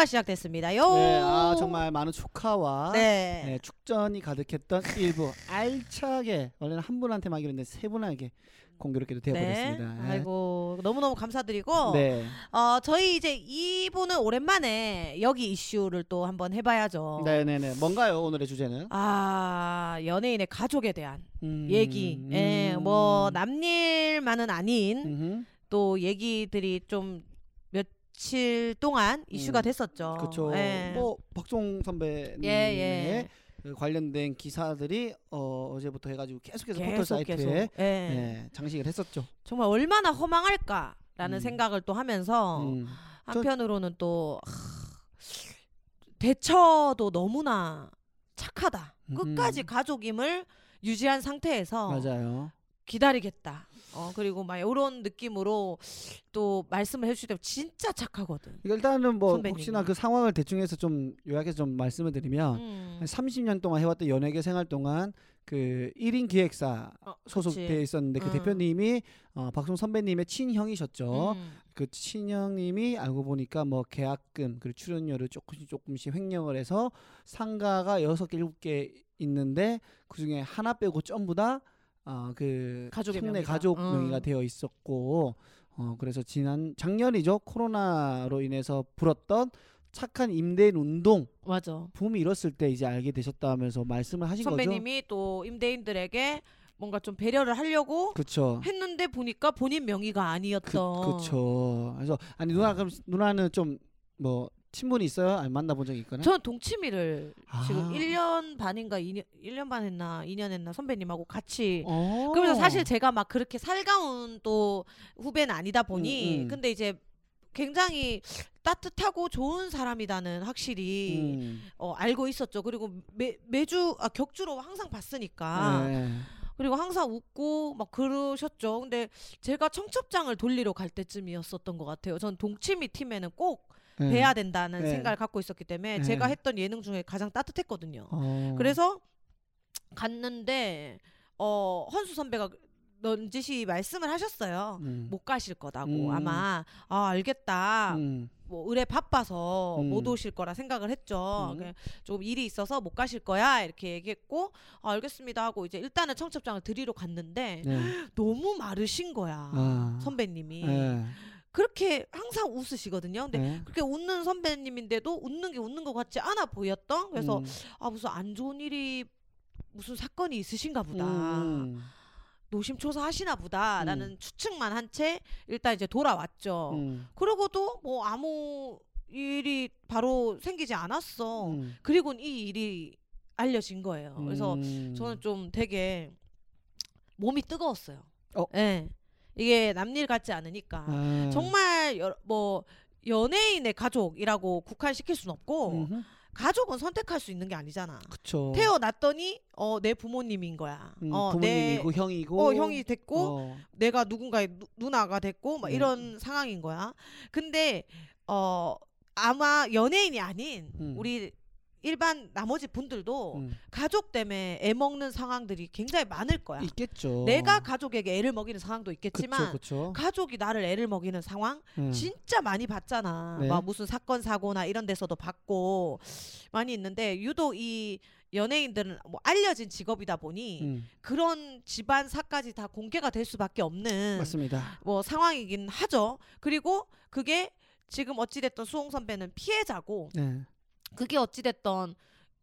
일부가 시작됐습니다요. 네, 아 정말 많은 축하와 네. 네, 축전이 가득했던 일부 알차게 원래는 한 분한테만 하기로 했는데 세 분에게 공교롭게도 되어버렸습니다. 네. 아이고 너무너무 감사드리고 네, 어 저희 이제 이분은 오랜만에 여기 이슈를 또 한번 해봐야죠. 네, 네, 네. 뭔가요 오늘의 주제는? 아 연예인의 가족에 대한 음, 얘기. 음, 예, 뭐 남일만은 아닌 음흠. 또 얘기들이 좀 며칠 동안 이슈가 음, 됐었죠. 그렇죠. 예. 뭐 박종 선배님의 예, 예. 그 관련된 기사들이 어, 어제부터 해가지고 계속해서 포털 계속 사이트에 계속. 예. 네, 장식을 했었죠. 정말 얼마나 허망할까라는 음. 생각을 또 하면서 음. 한편으로는 또 하, 대처도 너무나 착하다. 음. 끝까지 가족임을 유지한 상태에서 맞아요. 기다리겠다. 어 그리고 막 이런 느낌으로 또 말씀을 해주실 때 진짜 착하거든. 이거 일단은 뭐 선배님이. 혹시나 그 상황을 대충 해서 좀 요약해서 좀 말씀을 드리면 음. 한 30년 동안 해왔던 연예계 생활 동안 그 1인 기획사 어, 소속돼. 있었는데 그 음. 대표님이 어, 박송 선배님의 친형이셨죠. 음. 그 친형님이 알고 보니까 뭐 계약금 그리고 출연료를 조금씩 조금씩 횡령을 해서 상가가 여섯 개 일곱 개 있는데 그 중에 하나 빼고 전부 다 어그 가족의 형네 명의다. 가족 음. 명의가 되어 있었고 어 그래서 지난 작년이죠 코로나로 인해서 불었던 착한 임대인 운동 맞아. 붐이 일었을 때 이제 알게 되셨다면서 말씀을 하신 선배님이 또 임대인들에게 뭔가 좀 배려를 하려고 거죠. 그렇죠. 했는데 보니까 본인 명의가 그, 아니었던. 그쵸. 그래서 아니 누나 그럼 누나는 좀 뭐 친분이 있어요? 아니 만나본 적이 있거나? 전 동치미를 아. 지금 1년 반인가 2년 1년 반 했나 2년 했나 선배님하고 같이 어. 그러면서 사실 제가 막 그렇게 살가운 또 후배는 아니다 보니 음, 음. 근데 이제 굉장히 따뜻하고 좋은 사람이다는 확실히 음. 어, 알고 있었죠. 그리고 매, 매주 아, 격주로 항상 봤으니까 네. 그리고 항상 웃고 막 그러셨죠. 근데 제가 청첩장을 돌리러 갈 때쯤이었었던 것 같아요. 전 동치미 팀에는 꼭 네. 뵈야 된다는 네. 생각을 갖고 있었기 때문에 네. 제가 했던 예능 중에 가장 따뜻했거든요. 어. 그래서 갔는데 어 헌수 선배가 넌지시 말씀을 하셨어요. 음. 못 가실 거다고 음. 아마 아 알겠다 음. 뭐 의뢰 바빠서 음. 못 오실 거라 생각을 했죠. 음. 조금 일이 있어서 못 가실 거야 이렇게 얘기했고 아, 알겠습니다 하고 이제 일단은 청첩장을 드리러 갔는데 네. 너무 마르신 거야 아. 선배님이 네. 그렇게 항상 웃으시거든요. 근데 네. 그렇게 웃는 선배님인데도 웃는 게 웃는 것 같지 않아 보였던 그래서 음. 아 무슨 안 좋은 일이 무슨 사건이 있으신가 보다. 음. 노심초사 하시나 보다 라는 추측만 한 채 일단 이제 돌아왔죠. 음. 그러고도 뭐 아무 일이 바로 생기지 않았어. 음. 그리고 이 일이 알려진 거예요. 그래서 음. 저는 좀 되게 몸이 뜨거웠어요. 어? 예. 이게 남일 같지 않으니까 아. 정말 여, 뭐 연예인의 가족이라고 국한시킬 수는 없고 음흠. 가족은 선택할 수 있는 게 아니잖아. 그쵸. 태어났더니 어 내 부모님인 거야. 음, 어, 부모님이고 내 형이고 어, 형이 됐고 어. 내가 누군가의 누, 누나가 됐고 막 네. 이런 상황인 거야. 근데 어 아마 연예인이 아닌 음. 우리 일반 나머지 분들도 음. 가족 때문에 애 먹는 상황들이 굉장히 많을 거야. 있겠죠. 내가 가족에게 애를 먹이는 상황도 있겠지만 그쵸, 그쵸. 가족이 나를 애를 먹이는 상황 음. 진짜 많이 봤잖아. 네. 막 무슨 사건 사고나 이런 데서도 봤고 많이 있는데 유독 이 연예인들은 뭐 알려진 직업이다 보니 음. 그런 집안 사까지 다 공개가 될 수밖에 없는 맞습니다. 뭐 상황이긴 하죠. 그리고 그게 지금 어찌됐던 수홍 선배는 피해자고 네. 그게 어찌됐던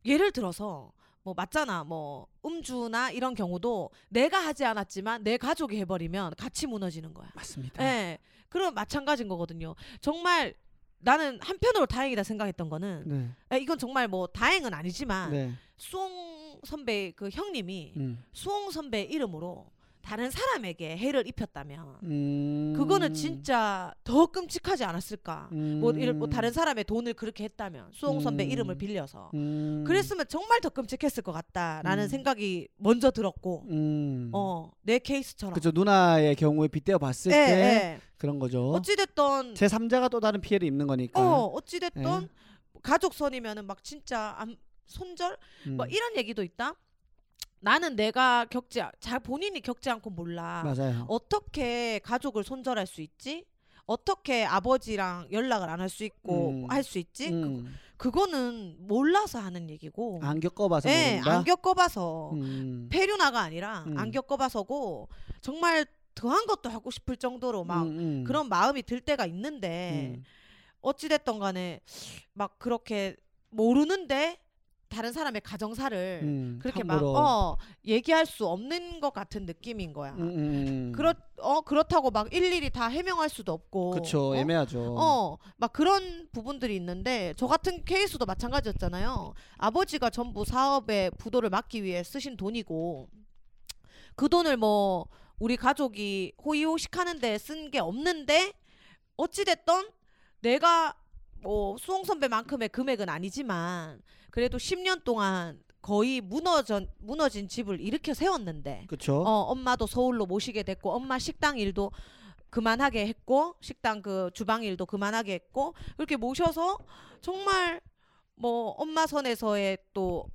예를 들어서 뭐 맞잖아 뭐 음주나 이런 경우도 내가 하지 않았지만 내 가족이 해버리면 같이 무너지는 거야. 맞습니다. 예. 그럼 마찬가지인 거거든요. 정말 나는 한편으로 다행이다 생각했던 거는 네. 에, 이건 정말 뭐 다행은 아니지만 네. 수홍 선배 그 형님이 음. 수홍 선배 이름으로 다른 사람에게 해를 입혔다면 음. 그거는 진짜 더 끔찍하지 않았을까? 음. 뭐, 이를- 뭐 다른 사람의 돈을 그렇게 했다면 수홍 선배 음. 이름을 빌려서 음. 그랬으면 정말 더 끔찍했을 것 같다라는 음. 생각이 먼저 들었고 음. 어내 케이스처럼 그죠 누나의 경우에 빗대어 봤을 예, 때 예. 그런 거죠. 어찌됐던 제 3자가 또 다른 피해를 입는 거니까. 어 어찌됐던 예. 가족선이면은 막 진짜 암, 손절 음. 뭐 이런 얘기도 있다. 나는 내가 겪지 아- 잘 본인이 겪지 않고 몰라. 맞아요. 어떻게 가족을 손절할 수 있지? 어떻게 아버지랑 연락을 안 할 수 있고 음. 할수 있지? 음. 그 거는 몰라서 하는 얘기고. 안 겪어봐서 예, 모른다. 안 겪어봐서 음. 폐륜아가 아니라 음. 안 겪어봐서고 정말 더한 것도 하고 싶을 정도로 막 음, 음. 그런 마음이 들 때가 있는데 음. 어찌됐던 간에 막 그렇게 모르는데 다른 사람의 가정사를 음. 그렇게 함부로. 막 어, 얘기할 수 없는 것 같은 느낌인 거야. 음, 음, 음. 그렇 어 그렇다고 막 일일이 다 해명할 수도 없고. 그쵸 어? 애매하죠. 어, 막 그런 부분들이 있는데 저 같은 케이스도 마찬가지였잖아요. 아버지가 전부 사업에 부도를 막기 위해 쓰신 돈이고 그 돈을 뭐 우리 가족이 호의호식하는 데 쓴 게 없는데 어찌 됐던 내가 뭐 수홍 선배만큼의 금액은 아니지만 그래도 10년 동안 거의 무너져 무너진 집을 일으켜 세웠는데 그쵸. 어, 엄마도 서울로 모시게 됐고 엄마 식당 일도 그만하게 했고 식당 그 주방 일도 그만하게 했고 그렇게 모셔서 정말 뭐 엄마 선에서의 또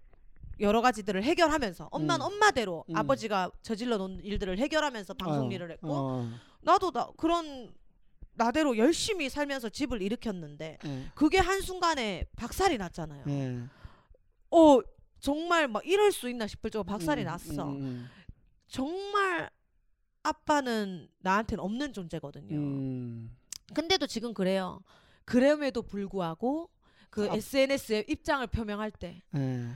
여러 가지들을 해결하면서 엄마는 음. 엄마대로 음. 아버지가 저질러 놓은 일들을 해결하면서 방송 어, 일을 했고 어. 나도 나 그런 나대로 열심히 살면서 집을 일으켰는데 예. 그게 한순간에 박살이 났잖아요. 예. 어 정말 막 이럴 수 있나 싶을 정도 박살이 음, 났어. 음, 음. 정말 아빠는 나한테는 없는 존재거든요. 음. 근데도 지금 그래요. 그럼에도 불구하고 그 아. SNS에 입장을 표명할 때 예.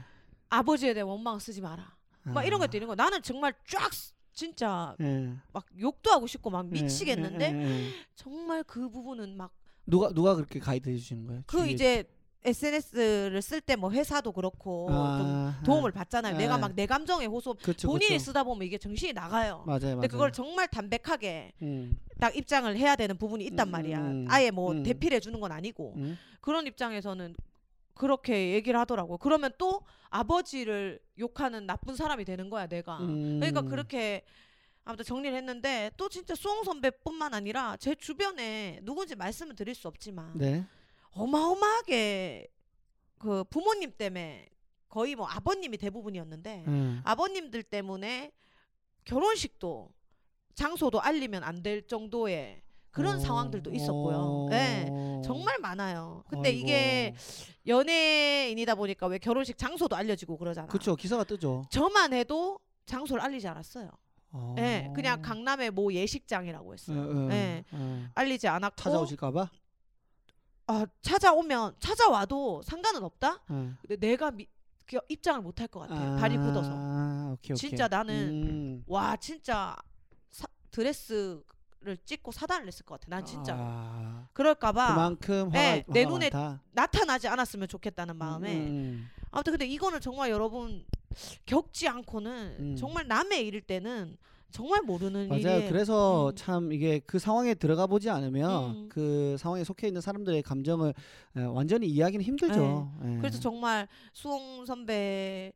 아버지에 대한 원망 쓰지 마라. 막 이런 아. 것도 있는 거. 나는 정말 쫙 쓰- 진짜 예. 막 욕도 하고 싶고 막 예, 미치겠는데 예, 예, 예. 정말 그 부분은 막그 누가 누가 그렇게 가이드 해주시는 거예요? 주위에? 이제 SNS를 쓸 때 뭐 회사도 그렇고 좀 아, 도움을 받잖아요. 아. 내가 막 내 감정에 호소 그쵸, 본인이 그쵸. 쓰다 보면 이게 정신이 나가요. 맞아요, 맞아요. 근데 그걸 정말 담백하게 음, 딱 입장을 해야 되는 부분이 있단 음, 말이야. 음, 아예 뭐 음. 대필해 주는 건 아니고 음. 그런 입장에서는 그렇게 얘기를 하더라고. 그러면 또 아버지를 욕하는 나쁜 사람이 되는 거야, 내가. 음. 그러니까 그렇게 아무튼 정리를 했는데 또 진짜 수홍 선배뿐만 아니라 제 주변에 누군지 말씀을 드릴 수 없지만 네. 어마어마하게 그 부모님 때문에 거의 뭐 아버님이 대부분이었는데 음. 아버님들 때문에 결혼식도 장소도 알리면 안 될 정도의 그런 어, 상황들도 있었고요. 어. 네. 정말 많아요. 근데 아이고. 이게 연예인이다 보니까 왜 결혼식 장소도 알려지고 그러잖아. 그쵸 기사가 뜨죠. 저만 해도 장소를 알리지 않았어요. 어. 네, 그냥 강남의 모 예식장이라고 했어요. 예, 예, 네. 예. 알리지 않았고 찾아오실까봐. 아, 찾아오면 찾아와도 상관은 없다. 예. 근데 내가 미, 그 입장을 못 할 것 같아. 발이 굳어서. 아, 오케이, 오케이. 진짜 나는 음. 와 진짜 사, 드레스 를 찍고 사단을 냈을 것 같아. 난 진짜 아, 그럴까봐 그만큼 화가, 네, 내 화가 눈에 많다. 나타나지 않았으면 좋겠다는 마음에 음, 아무튼 근데 이거는 정말 여러분 겪지 않고는 음. 정말 남의 일일 때는 정말 모르는 맞아요. 일이에요. 그래서 음. 참 이게 그 상황에 들어가 보지 않으면 음. 그 상황에 속해 있는 사람들의 감정을 에, 완전히 이해하기는 힘들죠. 예. 그래서 정말 수홍 선배님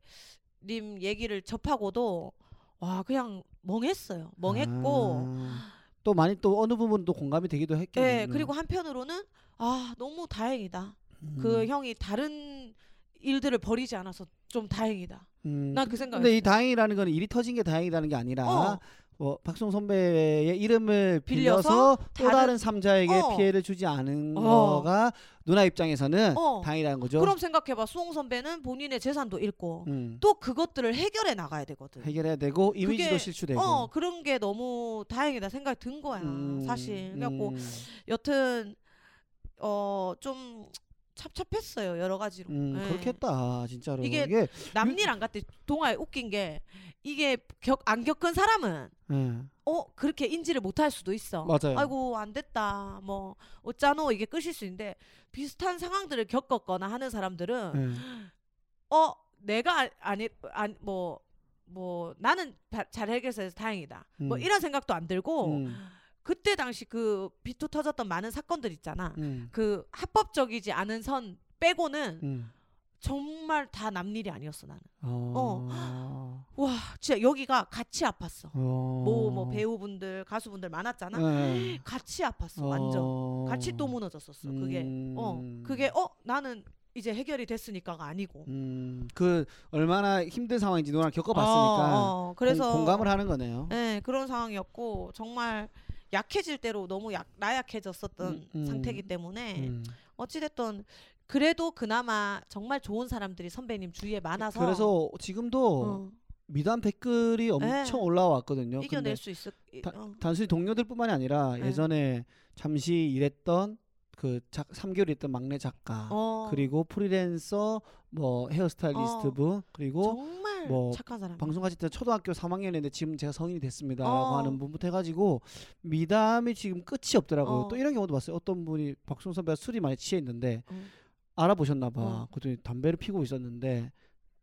얘기를 접하고도 와 그냥 멍했어요. 멍했고 아, 또 많이 또 어느 부분 또 공감이 되기도 했겠네요. 예 그리고 한편으로는 아 너무 다행이다. 음. 그 형이 다른 일들을 버리지 않아서 좀 다행이다. 음, 난그 생각. 근데 이 다행이라는 건 일이 터진 게 다행이라는 게 아니라 어. 뭐 박송 선배의 이름을 빌려서 빌려서 또 다른- 삼자에게 어. 피해를 주지 않은 어. 거가 누나 입장에서는 어. 다행이라는 거죠. 그럼 생각해봐 수홍 선배는 본인의 재산도 잃고 음. 또 그것들을 해결해 나가야 되거든. 해결해야 되고 이미지도 그게- 실추되고. 어 그런 게 너무 다행이다 생각이 든 거야 음, 사실. 그래갖고 음, 여튼 어좀 찹찹했어요 여러 가지로. 음, 예. 그렇겠다 진짜로 이게 이게 남일 안 갔대 동아에 웃긴 게 이게 겪, 안 겪은 사람은 예, 어 그렇게 인지를 못할 수도 있어. 맞아요. 아이고 안 됐다 뭐 어쩌노 이게 끝일 수 있는데 비슷한 상황들을 겪었거나 하는 사람들은 예. 어 내가 아- 아니 아니 뭐. 뭐 나는 다- 잘 해결해서 다행이다. 뭐 음. 이런 생각도 안 들고 음, 그때 당시 그 비투 터졌던 많은 사건들 있잖아. 음, 그 합법적이지 않은 선 빼고는 음. 정말 다 남일이 아니었어 나는. 어. 와 진짜 여기가 같이 아팠어. 어. 뭐뭐 배우분들 가수분들 많았잖아. 예. 같이 아팠어 완전. 어. 같이 또 무너졌었어. 그게 어 음. 그게 어 나는 이제 해결이 됐으니까가 아니고. 음, 그 얼마나 힘든 상황인지 누나 겪어봤으니까 어, 어, 그래서 공, 감을 하는 거네요. 네 그런 상황이었고 정말 약해질 대로 너무 약, 나약해졌었던 음, 음. 상태이기 때문에 음. 어찌됐든 그래도 그나마 정말 좋은 사람들이 선배님 주위에 많아서 그래서 지금도 어, 미담 댓글이 엄청 네. 올라왔거든요. 이겨낼 수 있을 어. 단순히 동료들뿐만이 아니라 네. 예전에 잠시 일했던 그 작, 3개월 있던 막내 작가 어, 그리고 프리랜서 뭐 헤어스타일리스트 어. 분 그리고 정말 뭐 착한 사람. 방송 가실 때 초등학교 3학년인데 지금 제가 성인이 됐습니다라고 어. 하는 분부터 해가지고 미담이 지금 끝이 없더라고요. 어. 또 이런 경우도 봤어요. 어떤 분이 박송 선배가 술이 많이 취해 있는데 어. 알아보셨나 봐. 어. 그랬더니 담배를 피고 있었는데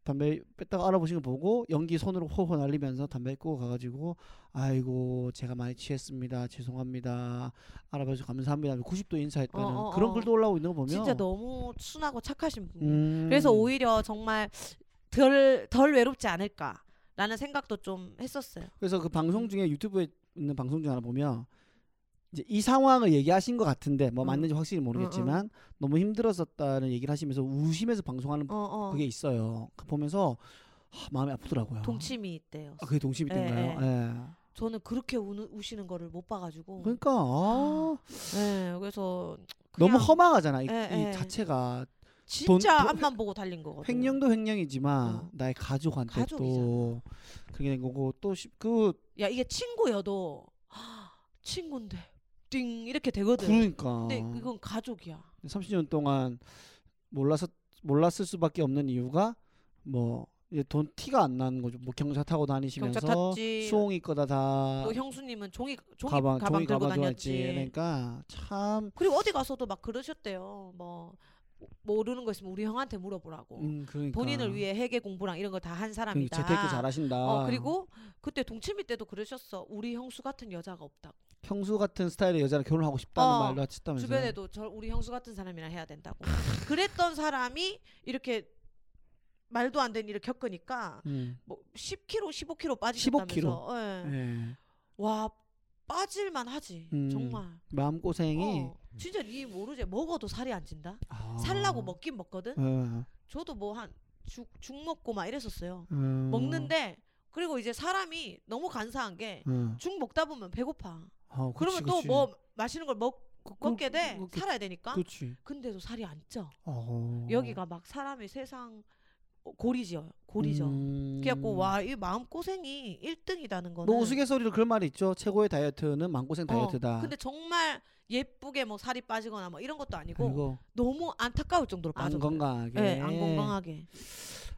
담배 뺐다가 알아보신 거 보고 연기 손으로 호호 날리면서 담배 끄고 가가지고 아이고 제가 많이 취했습니다. 죄송합니다. 알아봐주셔서 감사합니다. 90도 인사했다는 어, 어, 그런 어. 글도 올라오고 있는 거 보면 진짜 너무 순하고 착하신 분. 음. 그래서 오히려 정말 덜 덜 외롭지 않을까라는 생각도 좀 했었어요. 그래서 그 방송 중에 유튜브에 있는 방송 중 하나 보면 이제 이 상황을 얘기하신 것 같은데 뭐 응. 맞는지 확실히 모르겠지만 너무 힘들었었다는 얘기를 하시면서 우시면서 방송하는 어, 어. 그게 있어요. 그 보면서 하, 마음이 아프더라고요. 동침이 있대요. 아, 그게 동심이 예, 된가요? 예. 저는 그렇게 우는, 우시는 거를 못 봐가지고. 그러니까 아, 네, 그래서 너무 그냥 허망하잖아. 이, 예, 이 예. 자체가 진짜 돈- 앞만 보고 달린 거거든. 횡령도 횡령이지만 어. 나의 가족한테 또 가족이잖아. 그게 된 거고 또그 야 이게 친구여도 친구인데 띵 이렇게 되거든. 그러니까 근데 이건 가족이야. 30년 동안 몰라서 몰랐을 수밖에 없는 이유가 뭐 이제 돈 티가 안 나는 거죠. 뭐 경차 타고 다니시면서 경차. 수홍이 거다 다 또 형수님은 종이 종이 가방 가방, 종이 들고 가방 다녔지. 좋아했지. 그러니까 참 그리고 어디 가서도 막 그러셨대요. 뭐 모르는 거 있으면 우리 형한테 물어보라고. 음, 그러니까 본인을 위해 회계 공부랑 이런 거 다한그 사람이다. 재테크 잘하신다. 어 그리고 그때 동치미 때도 그러셨어. 우리 형수 같은 여자가 없다고. 형수 같은 스타일의 여자랑 결혼하고 싶다는 어, 말도 하셨다면서요. 주변에도 저 우리 형수 같은 사람이랑 해야 된다고. 그랬던 사람이 이렇게 말도 안 되는 일을 겪으니까 음. 뭐 10kg, 15kg 빠지셨다면서. 15kg. 예. 예. 와 빠질만 하지. 음. 정말. 마음 고생이 어, 진짜 니 모르지. 먹어도 살이 안 찐다. 아. 살라고 먹긴 먹거든. 예. 저도 뭐 한 죽 죽 먹고 막 이랬었어요. 음. 먹는데 그리고 이제 사람이 너무 간사한 게죽 음. 먹다 보면 배고파. 어, 그러면 그치, 그치. 또뭐 맛있는 걸 먹, 그- 먹게 그- 돼. 그- 그- 살아야 되니까. 그치. 근데도 살이 안 쪄. 어. 여기가 막 사람이 세상 어, 고리죠. 고리죠. 음. 그래갖고 와 이 마음 고생이 1등이다는 거는. 뭐 우스갯소리로 그런 말이 있죠. 최고의 다이어트는 마음고생 어, 다이어트다. 근데 정말 예쁘게 뭐 살이 빠지거나 뭐 이런 것도 아니고 너무 안타까울 정도로 안 빠져. 건강하게. 네, 안 건강하게.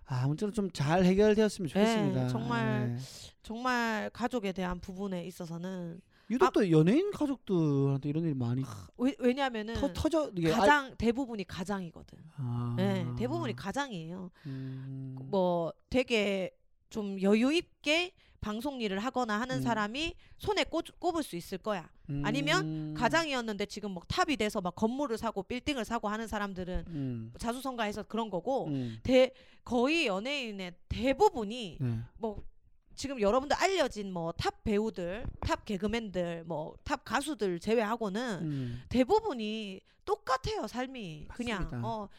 아, 아무쪼록 좀 잘 해결되었으면 좋겠습니다. 네, 정말 네. 정말 가족에 대한 부분에 있어서는 유독 아- 또 연예인 가족들한테 이런 일이 많이 왜, 왜냐하면은 터, 터져 이게 알- 가장 대부분이 가장이거든. 아. 네, 대부분이 가장이에요. 음. 뭐 되게 좀 여유 있게 방송 일을 하거나 하는 음. 사람이 손에 꼽, 꼽을 수 있을 거야. 아니면 음. 가장이었는데 지금 뭐 탑이 돼서 막 건물을 사고 빌딩을 사고 하는 사람들은 음. 자수성가해서 그런 거고 음. 대 거의 연예인의 대부분이 네. 뭐 지금 여러분들 알려진 뭐 탑 배우들, 탑 개그맨들, 뭐 탑 가수들 제외하고는 음. 대부분이 똑같아요 삶이 그냥 맞습니다. 어,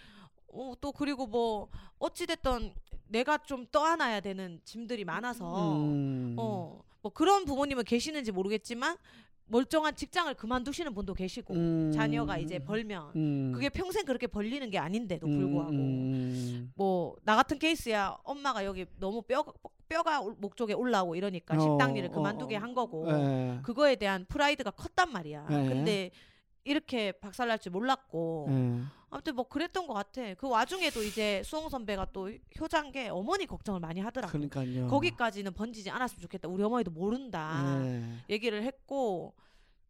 어, 또 그리고 뭐 어찌 됐던 내가 좀 떠안아야 되는 짐들이 많아서 음. 어 뭐 그런 부모님은 계시는지 모르겠지만 멀쩡한 직장을 그만두시는 분도 계시고 음. 자녀가 이제 벌면 음. 그게 평생 그렇게 벌리는 게 아닌데도 음, 불구하고 음. 뭐나 같은 케이스야 엄마가 여기 너무 뼈 뼈가 올- 목 쪽에 올라오고 이러니까 어, 식당 일을 어, 그만두게 어. 한 거고 예. 그거에 대한 프라이드가 컸단 말이야. 네. 근데 이렇게 박살날 줄 몰랐고 예. 아무튼 뭐 그랬던 것 같아. 그 와중에도 이제 수홍 선배가 또 효자인게 어머니 걱정을 많이 하더라고. 그러니까요. 거기까지는 번지지 않았으면 좋겠다. 우리 어머니도 모른다. 예. 얘기를 했고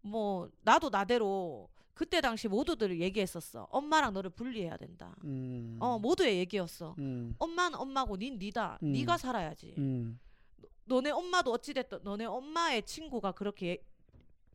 뭐 나도 나대로 그때 당시 모두들 얘기했었어. 엄마랑 너를 분리해야 된다. 음. 어 모두의 얘기였어. 음. 엄마는 엄마고 닌 니다. 음. 네가 살아야지. 음. 너네 엄마도 어찌 됐든 너네 엄마의 친구가 그렇게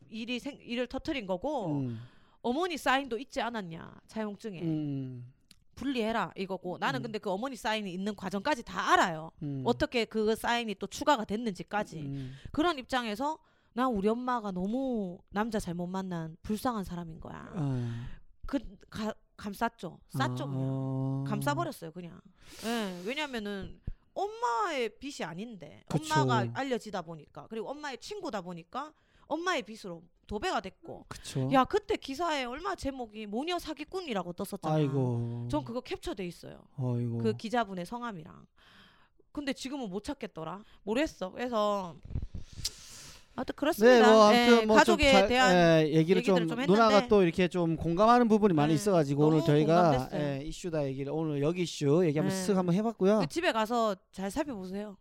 일이 생 일을 터트린 거고 음. 어머니 사인도 있지 않았냐 차용증에 음. 분리해라 이거고 나는 음. 근데 그 어머니 사인이 있는 과정까지 다 알아요. 음. 어떻게 그 사인이 또 추가가 됐는지까지 음. 그런 입장에서 난 우리 엄마가 너무 남자 잘못 만난 불쌍한 사람인 거야. 아. 그 가, 감쌌죠. 쌌죠 그냥. 어. 감싸버렸어요 그냥. 예, 왜냐면은 엄마의 빚이 아닌데 그쵸. 엄마가 알려지다 보니까 그리고 엄마의 친구다 보니까 엄마의 빚으로 도배가 됐고. 그쵸. 야 그때 기사에 얼마 제목이 모녀 사기꾼이라고 떴었잖아. 아이고. 전 그거 캡처돼 있어요. 어이고. 그 기자분의 성함이랑. 근데 지금은 못 찾겠더라. 모르겠어. 그래서 아무튼 그렇습니다. 네, 뭐 예, 아무튼 뭐좀 가족에 잘- 대한 예, 얘기를 좀, 좀 누나가 또 이렇게 좀 공감하는 부분이 많이 네, 있어가지고 오늘 저희가. 예, 이슈다 얘기를 오늘 여기 이슈 얘기 한번 네. 쓱 한번 해봤고요. 그 집에 가서 잘 살펴보세요.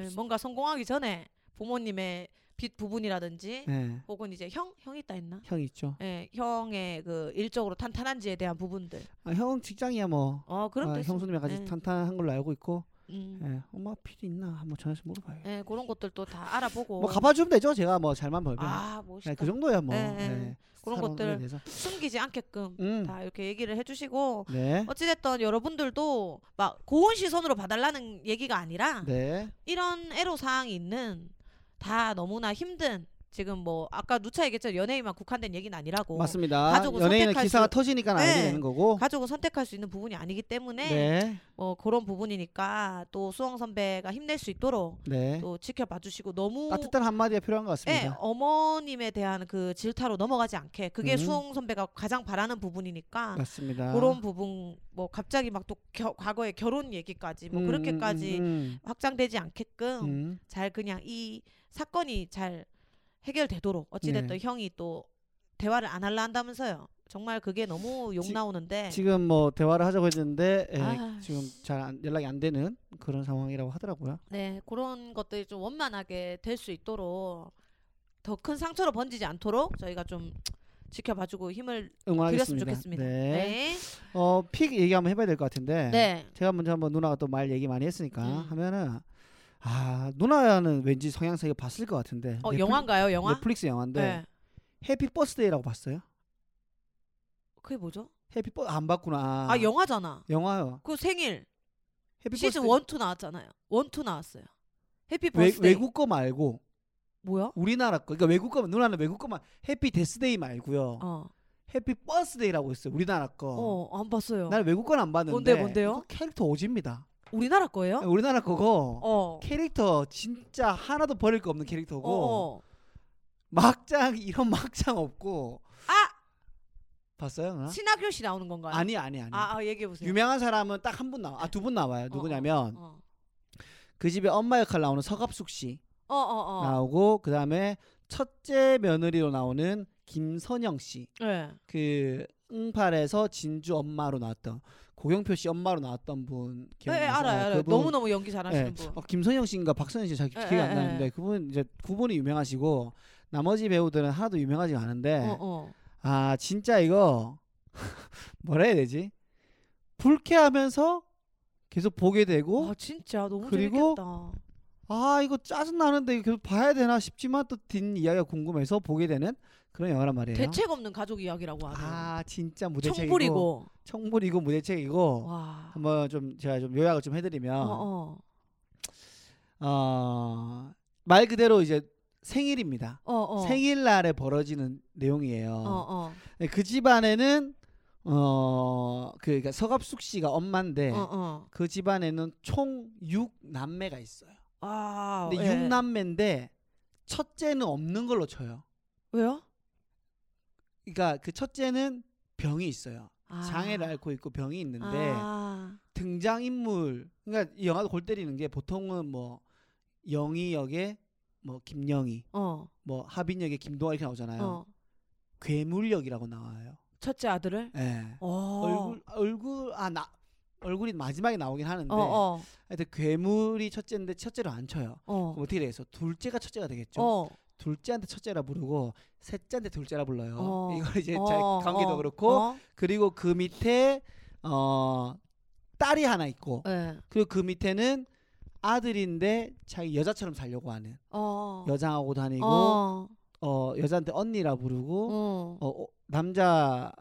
예, 뭔가 성공하기 전에 부모님의 빚 부분이라든지 예, 혹은 이제 형 형이 있다 했나? 형 있죠. 예, 형의 그 일적으로 탄탄한지에 대한 부분들. 아, 형 직장이야 뭐. 어, 그럼 아, 됐어. 형수님이랑 같이 예. 탄탄한 걸로 알고 있고. 음. 예, 엄마 필요 있나 한번 전화해서 물어봐요. 예, 그런 것들도 다 알아보고. 뭐 갚아주면 되죠. 제가 뭐 잘만 벌면. 아, 멋있다. 예, 그 정도야 뭐. 예, 예. 예, 그런 것들. 숨기지 않게끔 음. 다 이렇게 얘기를 해주시고 네. 어찌됐든 여러분들도 막 고운 시선으로 봐달라는 얘기가 아니라 네. 이런 애로 사항이 있는 다 너무나 힘든 지금 뭐 아까 누차 얘기했죠 연예인만 국한된 얘기는 아니라고 맞습니다. 가족을 연예인은 선택할 기사가 수- 터지니까 알게 네. 되는 거고. 가족은 선택할 수 있는 부분이 아니기 때문에 네. 뭐 그런 부분이니까 또 수영 선배가 힘낼 수 있도록 네. 또 지켜봐 주시고 너무 따뜻한 한마디가 필요한 것 예, 같습니다. 어머님에 대한 그 질타로 넘어가지 않게 그게 음. 수홍 선배가 가장 바라는 부분이니까 맞습니다. 그런 부분 뭐 갑자기 막 또 과거에 결혼 얘기까지 뭐 음, 그렇게까지 음, 음, 확장되지 않게끔 음. 잘 그냥 이 사건이 잘 해결되도록 어찌됐든 네. 형이 또 대화를 안 할라 한다면서요. 정말 그게 너무 욕 지- 나오는데 지금 뭐 대화를 하자고 했는데 예, 아, 지금 잘 안- 연락이 안 되는 그런 상황이라고 하더라고요. 네 그런 것들이 좀 원만하게 될 수 있도록 더 큰 상처로 번지지 않도록 저희가 좀 지켜봐주고 힘을 드렸으면 응원하겠습니다. 좋겠습니다. 네. 네. 어, 픽 얘기 한번 해봐야 될 것 같은데. 네. 제가 먼저 한번 누나가 또 말 얘기 많이 했으니까 음. 하면은 아 누나는 왠지 성향상 이거 봤을 것 같은데. 어 넷플- 영화인가요? 영화? 넷플릭스 영화인데 네. Happy Birthday라고 봤어요? 그게 뭐죠? Happy 버안 봤구나. 아, 영화잖아. 영화요. 그 생일 Happy 시즌 Birthday. 1, 2 나왔잖아요. 1, 2 나왔어요. Happy 외, Birthday. 외 국 거 말고 뭐야? 우리나라 거. 그러니까 외국 거 누나는 외국 거만 Happy Death Day 말고요. 어. Happy Birthday라고 있어요. 우리나라 거. 어, 안 봤어요. 나는 외국 건 안 봤는데. 뭔데, 뭔데요? 캐릭터 오지입니다. 우리나라 거예요? 우리나라 거고 어. 캐릭터 진짜 하나도 버릴 거 없는 어, 캐릭터고 어. 막장 이런 막장 없고 아, 봤어요? 누나? 신하균 씨 나오는 건가요? 아니 아니 아니. 아, 아 얘기해 보세요. 유명한 사람은 딱 한 분 나와. 아 두 분 나와요. 누구냐면 어. 그 집에 엄마 역할 나오는 서갑숙 씨 어, 어, 어. 나오고 그 다음에 첫째 며느리로 나오는 김선영 씨. 네. 그 응팔에서 진주 엄마로 나왔던 고경표 씨 엄마로 나왔던 분 네, 기억나세요? 알아요, 어, 알아요. 그분- 너무 너무 연기 잘하시는 예. 분. 어, 김선영 씨인가 박선영 씨잘 예, 기억이 안 예, 나는데 예. 그분 이제 그분이 유명하시고 나머지 배우들은 하나도 유명하지 않은데 어, 어. 아 진짜 이거 뭐라 해야 되지 불쾌하면서 계속 보게 되고 아, 진짜 너무 그리고 재밌겠다. 아 이거 짜증 나는데 계속 봐야 되나 싶지만 또 뒷 이야기가 궁금해서 보게 되는 그런 영화란 말이에요. 대책 없는 가족 이야기라고 하네요. 아 진짜 무대책이고 청불이고. 청불이고 무대책이고 와. 한번 좀 제가 좀 요약을 좀 해드리면 어, 어. 어, 말 그대로 이제 생일입니다. 어, 어. 생일날에 벌어지는 내용이에요. 어, 어. 네, 그 집안에는 어, 그 그러니까 서갑숙 씨가 엄마인데 어, 어. 그 집안에는 총 6남매가 있어요. 아. 근데 예. 6남매인데 첫째는 없는 걸로 쳐요. 왜요? 그러니까 그 첫째는 병이 있어요. 아. 장애를 앓고 있고 병이 있는데 아. 등장 인물 그러니까 이 영화도 골 때리는 게 보통은 뭐 영희 역에 뭐 김영희, 어. 뭐 하빈 역에 김동완 이렇게 나오잖아요. 어. 괴물 역이라고 나와요. 첫째 아들을? 예. 어. 얼굴 얼굴 아 나 얼굴이 마지막에 나오긴 하는데 어, 어. 하여튼 괴물이 첫째인데 첫째로 안 쳐요. 어. 어떻게 되겠어? 둘째가 첫째가 되겠죠. 어. 둘째한테 첫째라 부르고 셋째한테 둘째라 불러요. 어. 이거 이제 어, 잘 관계도 어, 그렇고 어. 그리고 그 밑에 어 딸이 하나 있고 예. 그리고 그 밑에는 아들인데 자기 여자처럼 살려고 하는 어. 여장하고 다니고 어. 어 여자한테 언니라 부르고 어. 어, 어, 남자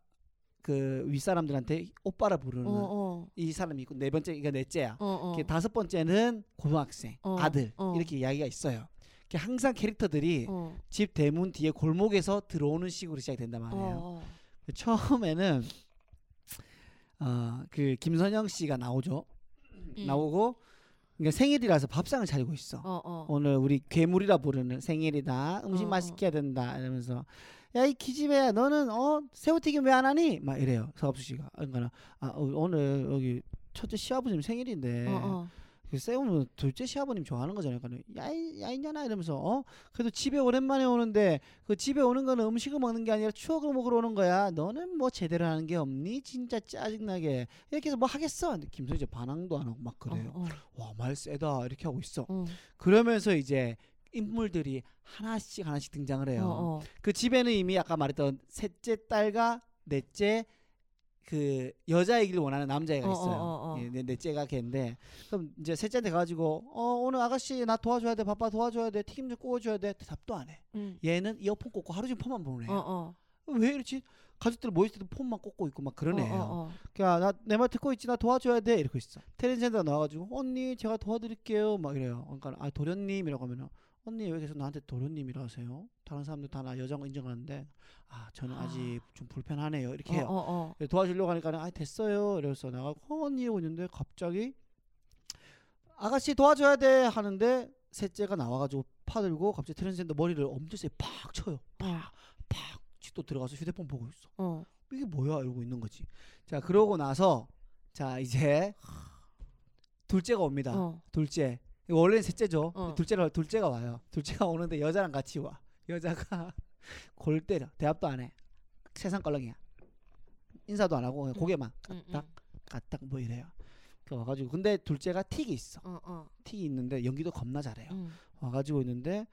그 윗사람들한테 오빠라 부르는 어, 어. 이 사람이 있고 네 번째 이거 넷째야. 어, 어. 다섯 번째는 고등학생 어, 아들 어. 이렇게 이야기가 있어요. 항상 캐릭터들이 어. 집 대문 뒤에 골목에서 들어오는 식으로 시작된단 말이에요. 어. 처음에는 어 그 김선영 씨가 나오죠. 음. 나오고 그러니까 생일이라서 밥상을 차리고 있어. 어, 어. 오늘 우리 괴물이라 부르는 생일이다. 음식 어, 어. 맛있게 해야 된다. 이러면서 야 이 기집애야 너는 어 새우튀김 왜 안 하니? 막 이래요. 서갑수 씨가. 그러니까 아 어, 오늘 여기 첫째 시아버님 생일인데 어, 어. 그 새우는 둘째 시아버님 좋아하는 거잖아요. 그러니까 야이 야이년아 이러면서 어 그래도 집에 오랜만에 오는데 그 집에 오는 거는 음식을 먹는 게 아니라 추억을 먹으러 오는 거야. 너는 뭐 제대로 하는 게 없니? 진짜 짜증나게 이렇게 해서 뭐 하겠어? 이제 반항도 안 하고 막 그래요. 어, 와말 세다 이렇게 하고 있어. 어. 그러면서 이제 인물들이 하나씩 하나씩 등장을 어, 해요. 어. 그 집에는 이미 아까 말했던 셋째 딸과 넷째 그 여자이기를 원하는 남자애가 어, 있어요. 어, 어, 어. 예, 넷- 넷째가 걔인데 그럼 이제 셋째한테 가가지고 어 오늘 아가씨 나 도와줘야 돼 바빠 도와줘야 돼 튀김 좀 구워줘야 돼 대답도 안 해. 음. 얘는 이어폰 꽂고 하루 종일 폰만 보는 애야. 어, 어. 왜 이렇지? 가족들 모일 때도 폰만 꽂고 있고 막 어. 어, 어. 그러니까 나 내 말 듣고 있지 나 도와줘야 돼 이러고 있어 트랜스젠더 나와가지고 언니 제가 도와드릴게요 막 이래요 그러니까 아 도련님이라고 하면은 언니 왜 계속 나한테 도련님이라 하세요 다른 사람들 다 나 여자인 거 인정하는데 아 저는 아. 아직 좀 불편하네요 이렇게 어, 해요 어, 어. 그래서 도와주려고 하니까 아 됐어요 이래서 나가고 어, 언니 이러고 있는데 갑자기 아가씨 도와줘야 돼 하는데 셋째가 나와가지고 파들고 갑자기 트랜스젠더 머리를 엄청 세게 팍 쳐요 팍팍 또 들어가서 휴대폰 보고 있어 어. 이게 뭐야 이러고 있는 거지. 자 그러고 나서 자 이제 둘째가 옵니다. 어. 둘째 원래는 셋째죠. 어. 둘째가 둘째가 와요. 둘째가 오는데 여자랑 같이 와. 여자가 골 때려. 대답도 안 해. 세상 껄렁이야. 인사도 안 하고 그냥 음. 고개만 음, 까딱 까딱 뭐 이래요. 그 와가지고 근데 둘째가 틱이 있어. 어, 어. 틱이 있는데 연기도 겁나 잘해요. 음. 와가지고 있는데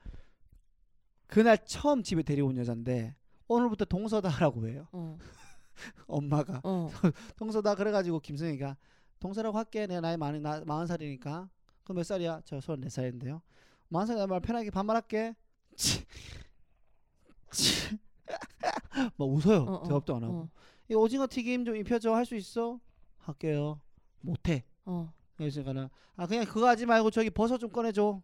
그날 처음 집에 데려온 여잔데 오늘부터 동서다라고 해요. 어. 엄마가 어. 동서다 그래가지고 김성희가 동서라고 할게 내 나이 많이 나 마흔 살이니까 그럼 몇 살이야? 저 서른 네 살인데요. 마흔 살이면 말 편하게 반말할게. 막 웃어요. 어, 어, 대답도 안 하고. 어. 이 오징어 튀김 좀 입혀줘. 할 수 있어? 할게요. 못해. 어. 그러니까는 아 그냥 그거 하지 말고 저기 버섯 좀 꺼내줘.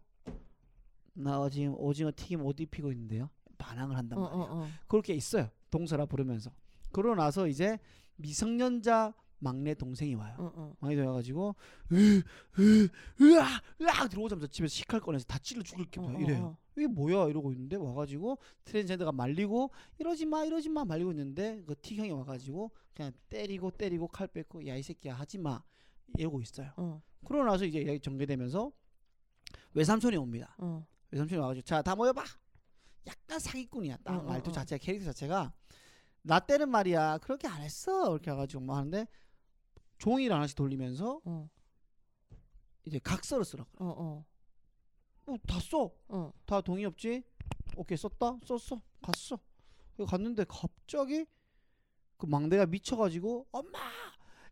나 지금 오징어 튀김 옷 입히고 있는데요. 반항을 한단 어, 말이에요. 어, 어. 그렇게 있어요. 동서라 부르면서. 그러고 나서 이제 미성년자 막내 동생이 와요. 어, 어. 막내 동생이 와가지고 으, 으, 으아, 으아 들어오자마자 집에서 식칼 꺼내서 다 찔러 죽을 게 어, 막 어, 이래요. 어. 이게 뭐야 이러고 있는데 와가지고 트랜스젠더가 말리고 이러지 마 이러지 마 말리고 있는데 그 T형이 와가지고 그냥 때리고 때리고 칼 뺏고 야 이 새끼야 하지 마 이러고 있어요. 어. 그러고 나서 이제 이야기 전개되면서 외삼촌이 옵니다. 어. 외삼촌이 와가지고 자 다 모여봐. 약간 사기꾼이야. 딱 어, 어, 말투 어. 자체가 캐릭터 자체가 나 때는 말이야 그렇게 안 했어 이렇게 해가지고 뭐 하는데 종이를 하나씩 돌리면서 어. 이제 각서를 쓰라고. 어, 어. 어, 다 써. 어. 다 동의 없지? 오케이 썼다. 썼어. 갔어. 갔는데 갑자기 그 막내가 미쳐가지고 엄마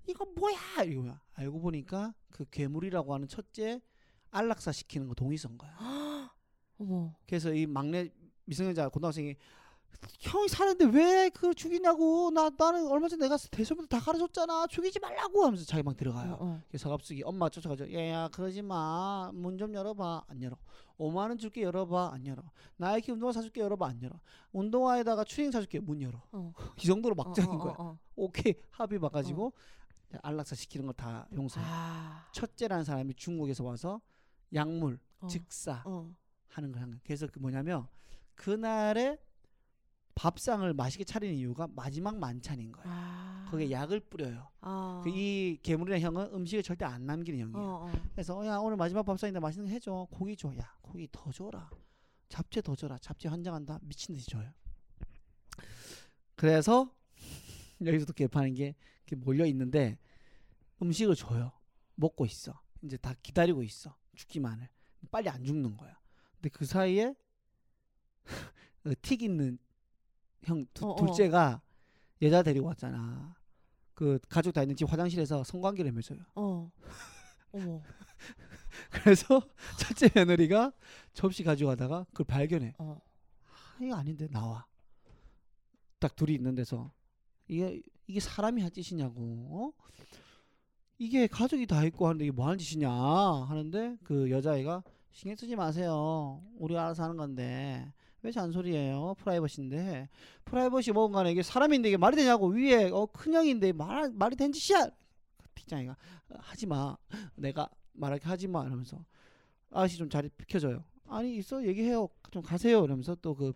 이거 뭐야 이거야. 알고 보니까 그 괴물이라고 하는 첫째 안락사 시키는 거 동의 쓴 거야. 어머. 그래서 이 막내 미성년자 고등학생이 형이 사는데 왜 그걸 죽이냐고 나 나는 얼마 전에 내가 대소문을 다 가르쳤잖아 죽이지 말라고 하면서 자기 방 들어가요. 어, 어. 그래서 서갑숙이 엄마 쫓아가죠. 얘야 그러지 마. 문 좀 열어봐. 안 열어. 5만 원 줄게 열어봐. 안 열어. 나이키 운동화 사줄게 열어봐. 안 열어. 운동화에다가 추링 사줄게 문 열어. 어. 이 정도로 어, 막장인 어, 거야. 어, 어. 오케이 합의 봐가지고 안락사 시키는 거다 용서해. 아. 첫째라는 사람이 중국에서 와서 약물 어. 즉사 어. 하는 걸 한 거야. 그래서 그 뭐냐면 그날에 밥상을 맛있게 차리는 이유가 마지막 만찬인 거야. 아. 거기에 약을 뿌려요. 아. 그이 괴물이라는 형은 음식을 절대 안 남기는 형이야. 어, 어. 그래서 어, 야 오늘 마지막 밥상인데 맛있는 거 해줘 고기 줘 야 고기 더 줘라 잡채 더 줘라 잡채 환장한다 미친 듯이 줘요 그래서 여기서도 개파는 게 몰려 있는데 음식을 줘요 먹고 있어 이제 다 기다리고 있어 죽기만을 빨리 안 죽는 거야 근데 그 사이에 그 틱 있는 형 두- 어, 어. 둘째가 여자 데리고 왔잖아 그 가족 다 있는 집 화장실에서 성관계를 맺어요 어. 어머. 그래서 첫째 며느리가 접시 가져가다가 그걸 발견해. 어. 아, 이거 아닌데 나와. 딱 둘이 있는 데서 이게 이게 사람이 할 짓이냐고. 어? 이게 가족이 다 있고 하는데 이게 뭐 하는 짓이냐 하는데 그 여자애가 신경 쓰지 마세요. 우리 알아서 하는 건데 왜 잔소리예요? 프라이버시인데 프라이버시 뭐건 간에 이게 사람인데 이게 말이 되냐고 위에 어 큰형인데 말 말이 된 짓이야. 뒷장이가 하지 마. 내가 말하게 하지 마 이러면서 아저씨 좀 자리 비켜줘요. 아니 있어 얘기해요. 좀 가세요. 이러면서 또 그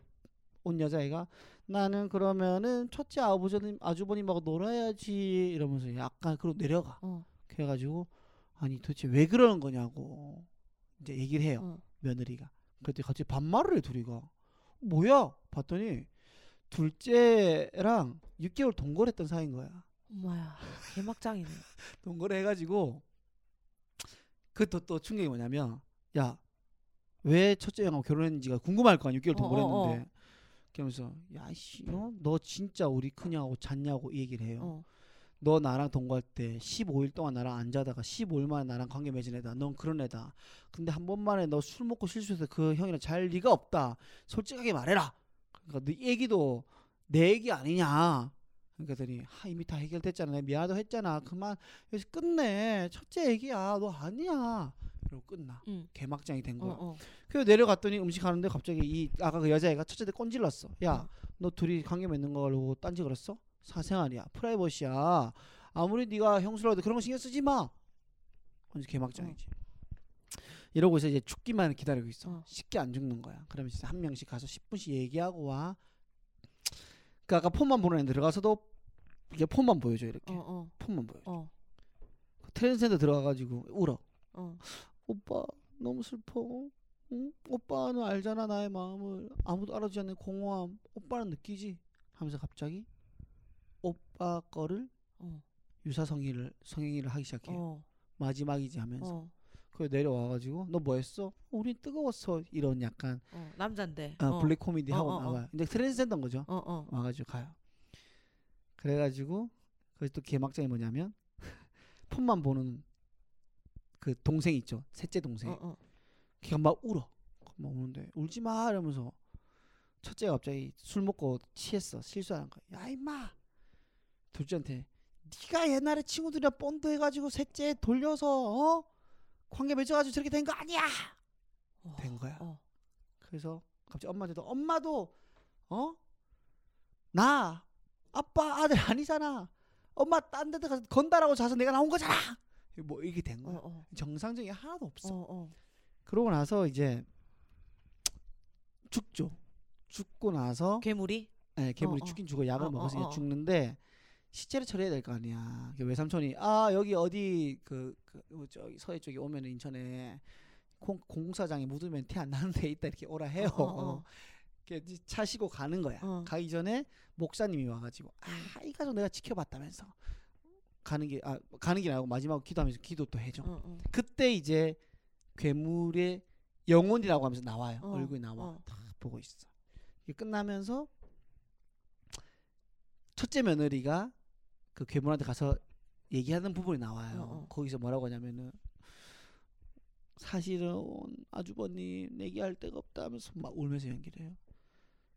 온 여자애가 나는 그러면은 첫째 아버지님 아주버님하고 놀아야지 이러면서 약간 그러고 내려가. 어. 그래가지고 아니 도대체 왜 그러는 거냐고 이제 얘기를 해요. 어. 며느리가. 그랬더니 갑자기 반말을 해 둘이가. 뭐야? 봤더니 둘째랑 6개월 동거했던 사이인 거야. 엄마야 개막장이네. 동거를 해가지고 그또 또 충격이 뭐냐면 야 왜 첫째 형하고 결혼했는지가 궁금할 거 아니야 6개월 어, 동거했는데 어, 그러면서 야씨 어? 너 진짜 우리 크냐고 잤냐고 이 얘기를 해요 어. 너 나랑 동거할 때 15일 동안 나랑 안 자다가 15일 만에 나랑 관계 맺은 애다. 넌 그런 애다. 근데 한 번만에 너 술 먹고 실수해서 그 형이랑 잘 리가 없다. 솔직하게 말해라. 그러니까 네 얘기도 내 얘기 아니냐. 그러더니 아 이미 다 해결됐잖아. 내가 미안하다고 했잖아. 그만. 여기서 끝내. 첫째 얘기야. 너 아니야. 이러고 끝나. 응. 개막장이 된 어, 거야. 어. 그래서 내려갔더니 음식 하는데 갑자기 이 아까 그 여자애가 첫째 때 꼰질렀어. 야, 어. 너 둘이 관계 맺는 걸로 딴지 걸었어? 사생활이야. 프라이버시야. 아무리 네가 형수라도 그런 거 신경 쓰지 마. 완전 개막장이지. 이러고 있어 이제 죽기만 기다리고 있어. 어. 쉽게 안 죽는 거야. 그러면 진짜 한 명씩 가서 10분씩 얘기하고 와. 그 아까 폰만 보는 애 들어가서도 이게 폰만 보여줘 이렇게. 어, 어, 폰만 보여. 어, 트랜스젠더 들어가가지고 울어. 어. 오빠 너무 슬퍼. 응? 오빠는 알잖아 나의 마음을 아무도 알아주지 않는 공허함. 오빠는 느끼지. 하면서 갑자기 오빠 거를 어. 유사 성의를 성행위를 하기 시작해요. 어. 마지막이지 하면서. 어. 그래 내려와가지고 너 뭐했어? 우린 뜨거웠어. 이런 약간 어. 남잔데. 어, 어. 블랙 코미디 어, 하고 어, 어. 나와요. 근데 트랜스젠더인 거죠. 와가지고 가요. 그래가지고 그또 개막장이 뭐냐면 폰만 보는 그 동생 있죠. 셋째 동생. 걔가 막 울어. 막 우는데 울지 마 이러면서 첫째가 갑자기 술 먹고 취했어. 실수하는 거야. 야 임마. 둘째한테 네가 옛날에 친구들이랑 본드 해가지고 셋째 돌려서 어 관계 맺어가지고 저렇게 된 거 아니야. 어. 된 거야. 어. 그래서 갑자기 엄마한테도 엄마도 어? 나 아빠 아들 아니잖아. 엄마 딴데 가서 건다라고 자서 내가 나온 거잖아. 뭐 이게 된 어, 거야. 어. 정상적인 게 하나도 없어. 어, 어. 그러고 나서 이제 죽죠. 죽고 나서 괴물이? 예, 괴물이 어, 어. 죽긴 죽어 약을 어, 먹어서 어, 어. 죽는데 시체를 처리해야 될 거 아니야. 그 외삼촌이 아 여기 어디 그, 그 어, 저기 서해 쪽에 오면은 인천에 공, 공사장에 묻으면 티 안 나는 데 있다 이렇게 오라 해요. 어, 어, 어. 이렇게 차시고 가는 거야. 어. 가기 전에 목사님이 와가지고 아이 가족 내가 지켜봤다면서 가는 게 아 가는 게 아니고 마지막 기도하면서 기도 또 해줘. 어, 어. 그때 이제 괴물의 영혼이라고 하면서 나와요. 어, 얼굴이 나와. 어. 다 보고 있어. 이게 끝나면서 첫째 며느리가 그 괴물한테 가서 얘기하는 부분이 나와요. 어, 어. 거기서 뭐라고 하냐면은 사실은 아주버님 얘기할 데가 없다 하면서 막 울면서 연기를 해요.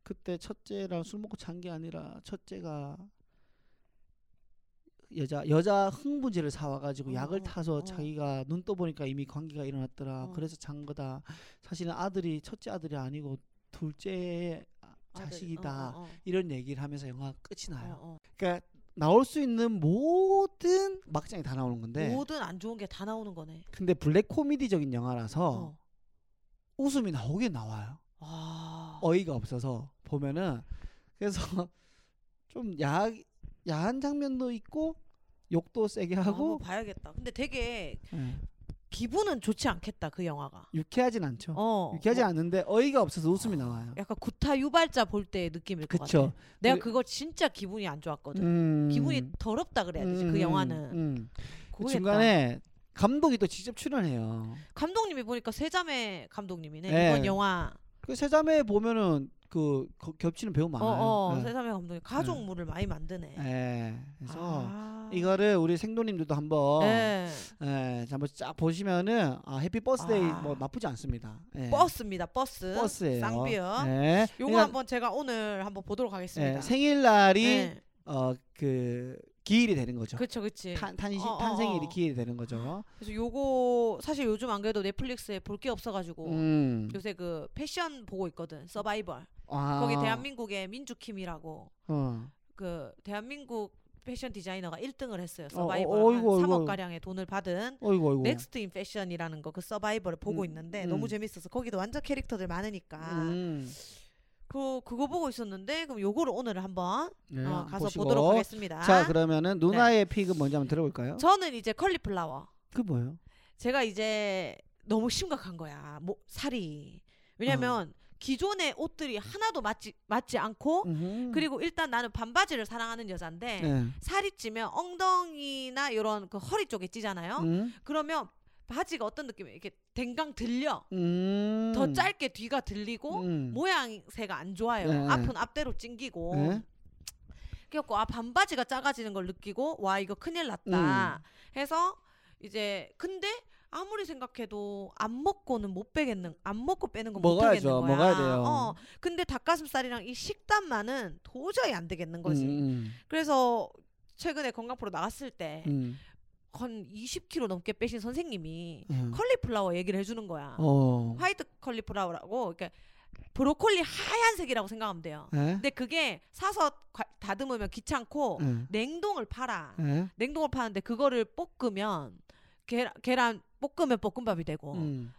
그때 첫째랑 술 먹고 잔 게 아니라 첫째가 여자 여자 흥분제를 사와가지고 어, 약을 어, 타서 어. 자기가 눈 떠 보니까 이미 관계가 일어났더라. 어. 그래서 잔 거다. 사실은 아들이 첫째 아들이 아니고 둘째 자식이다. 어, 어, 이런 얘기를 하면서 영화가 끝이 어. 나요. 그러니까 나올 수 있는 모든 막장이 다 나오는 건데 모든 안 좋은 게 다 나오는 거네. 근데 블랙 코미디적인 영화라서 어. 웃음이 나오긴 나와요. 아. 어이가 없어서 보면은 그래서 좀 야, 야한 장면도 있고 욕도 세게 아, 하고 봐야겠다. 근데 되게 예, 기분은 좋지 않겠다 그 영화가. 유쾌하진 않죠. 어. 유쾌하지 뭐 않는데 어이가 없어서 웃음이 나와요. 약간 구타 유발자 볼 때의 느낌일 것 그쵸. 같아. 내가 그- 그거 진짜 기분이 안 좋았거든. 음, 기분이 더럽다 그래야 되지 그 음, 영화는. 음. 그. 중간에 감독이 또 직접 출연해요. 감독님이 보니까 세자매 감독님이네 네. 이번 영화. 그 세자매 보면은 그 거- 겹치는 배우 많아요. 어 어 네. 세자매 감독님 가족물을 많이 만드네. 예. 그래서 아. 이거를 우리 생도님들도 한번 네. 예, 한번 쫙 보시면은 아 해피 버스데이 아. 뭐 나쁘지 않습니다. 예. 뻐스입니다 뻐스. 뻐스예요. 쌍비읍이요. 예. 요거 그러니까, 한번 제가 오늘 한번 보도록 하겠습니다. 예, 생일날이 네. 어그 기일이 되는 거죠. 그쵸 그치. 탄, 탄신, 어, 어, 탄생일이 어. 기일이 되는 거죠. 그래서 요거 사실 요즘 안 그래도 넷플릭스에 볼 게 없어가지고 음. 요새 그 패션 보고 있거든. 서바이벌. 아. 거기 대한민국의 민주킴이라고 어. 그 대한민국 패션 디자이너가 1등을 했어요. 어, 서바이벌 어, 한 어이구, 어이구. 3억 가량의 돈을 받은 어이구 어이구. Next in Fashion이라는 거 그 서바이벌을 보고 음, 있는데 음. 너무 재밌어서 거기도 완전 캐릭터들 많으니까 음. 그 그거 보고 있었는데 그럼 요거를 오늘 한번 네, 어, 가서 보시고. 보도록 하겠습니다. 자 그러면은 누나의 픽은 뭔지 한번 들어볼까요? 저는 이제 컬리플라워. 그 뭐예요? 제가 이제 너무 심각한 거야. 뭐 살이. 왜냐면 기존의 옷들이 하나도 맞지 맞지 않고 음흠. 어? 그리고 일단 나는 반바지를 사랑하는 여잔데 네. 살이 찌면 엉덩이나 이런 그 허리 쪽에 찌잖아요. 음. 그러면 바지가 어떤 느낌이에요? 이렇게 댕강 들려. 음. 더 짧게 뒤가 들리고 음. 모양새가 안 좋아요. 네. 앞은 앞대로 찡기고. 네. 그래갖고 아 반바지가 작아지는 걸 느끼고 와 이거 큰일 났다 음. 해서 이제 근데 아무리 생각해도 안 먹고는 못 빼겠는 안 먹고 빼는 건못 먹어야죠. 하겠는 거야. 먹어야 돼요. 어 근데 닭가슴살이랑 이 식단만은 도저히 안 되겠는 거지. 음, 그래서 최근에 건강 프로 나갔을 때 음, 한 20kg 넘게 빼신 선생님이 음. 콜리플라워 얘기를 해주는 거야. 어. 화이트 콜리플라워라고 이렇게 브로콜리 하얀색이라고 생각하면 돼요. 예? 근데 그게 사서 과- 다듬으면 귀찮고 예. 냉동을 팔아. 예. 냉동을 파는데 그거를 볶으면 계란, 계란 볶으면 볶음밥이 되고 음.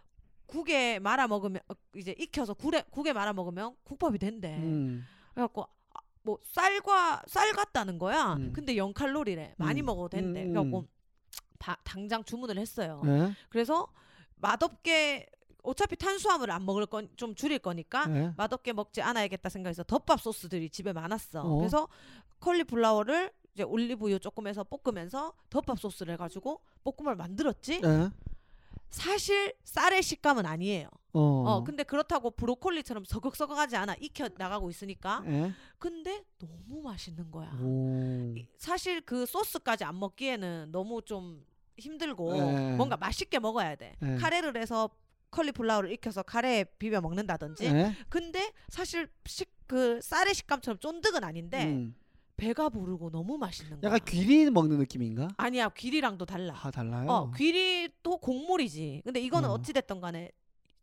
국에 말아 먹으면 어, 이제 익혀서 국에 국에 말아 먹으면 국밥이 된대. 음. 그래갖고 아, 뭐 쌀과 쌀 같다는 거야. 음. 근데 0 칼로리래. 많이 음. 먹어도 된대. 음, 그래갖고 음. 다, 당장 주문을 했어요. 예. 그래서 맛없게 어차피 탄수화물을 안 먹을 건 좀 줄일 거니까 예. 맛없게 먹지 않아야겠다 생각해서 덮밥 소스들이 집에 많았어. 어. 그래서 컬리플라워를 이제 올리브유 조금 해서 볶으면서 덮밥 소스를 해가지고 볶음을 만들었지. 예. 사실 쌀의 식감은 아니에요. 어. 어, 근데 그렇다고 브로콜리처럼 서걱서걱하지 않아 익혀 나가고 있으니까. 예. 근데 너무 맛있는 거야. 오. 이- 사실 그 소스까지 안 먹기에는 너무 좀 힘들고 예. 뭔가 맛있게 먹어야 돼. 예. 카레를 해서 컬리플라워를 익혀서 카레에 비벼 먹는다든지. 예. 근데 사실 식, 그 쌀의 식감처럼 쫀득은 아닌데 음. 배가 부르고 너무 맛있는 거야. 약간 귀리 먹는 느낌인가? 아니야 귀리랑도 달라. 아 달라요. 어 귀리도 곡물이지. 근데 이거는 어. 어. 찌 됐던 간에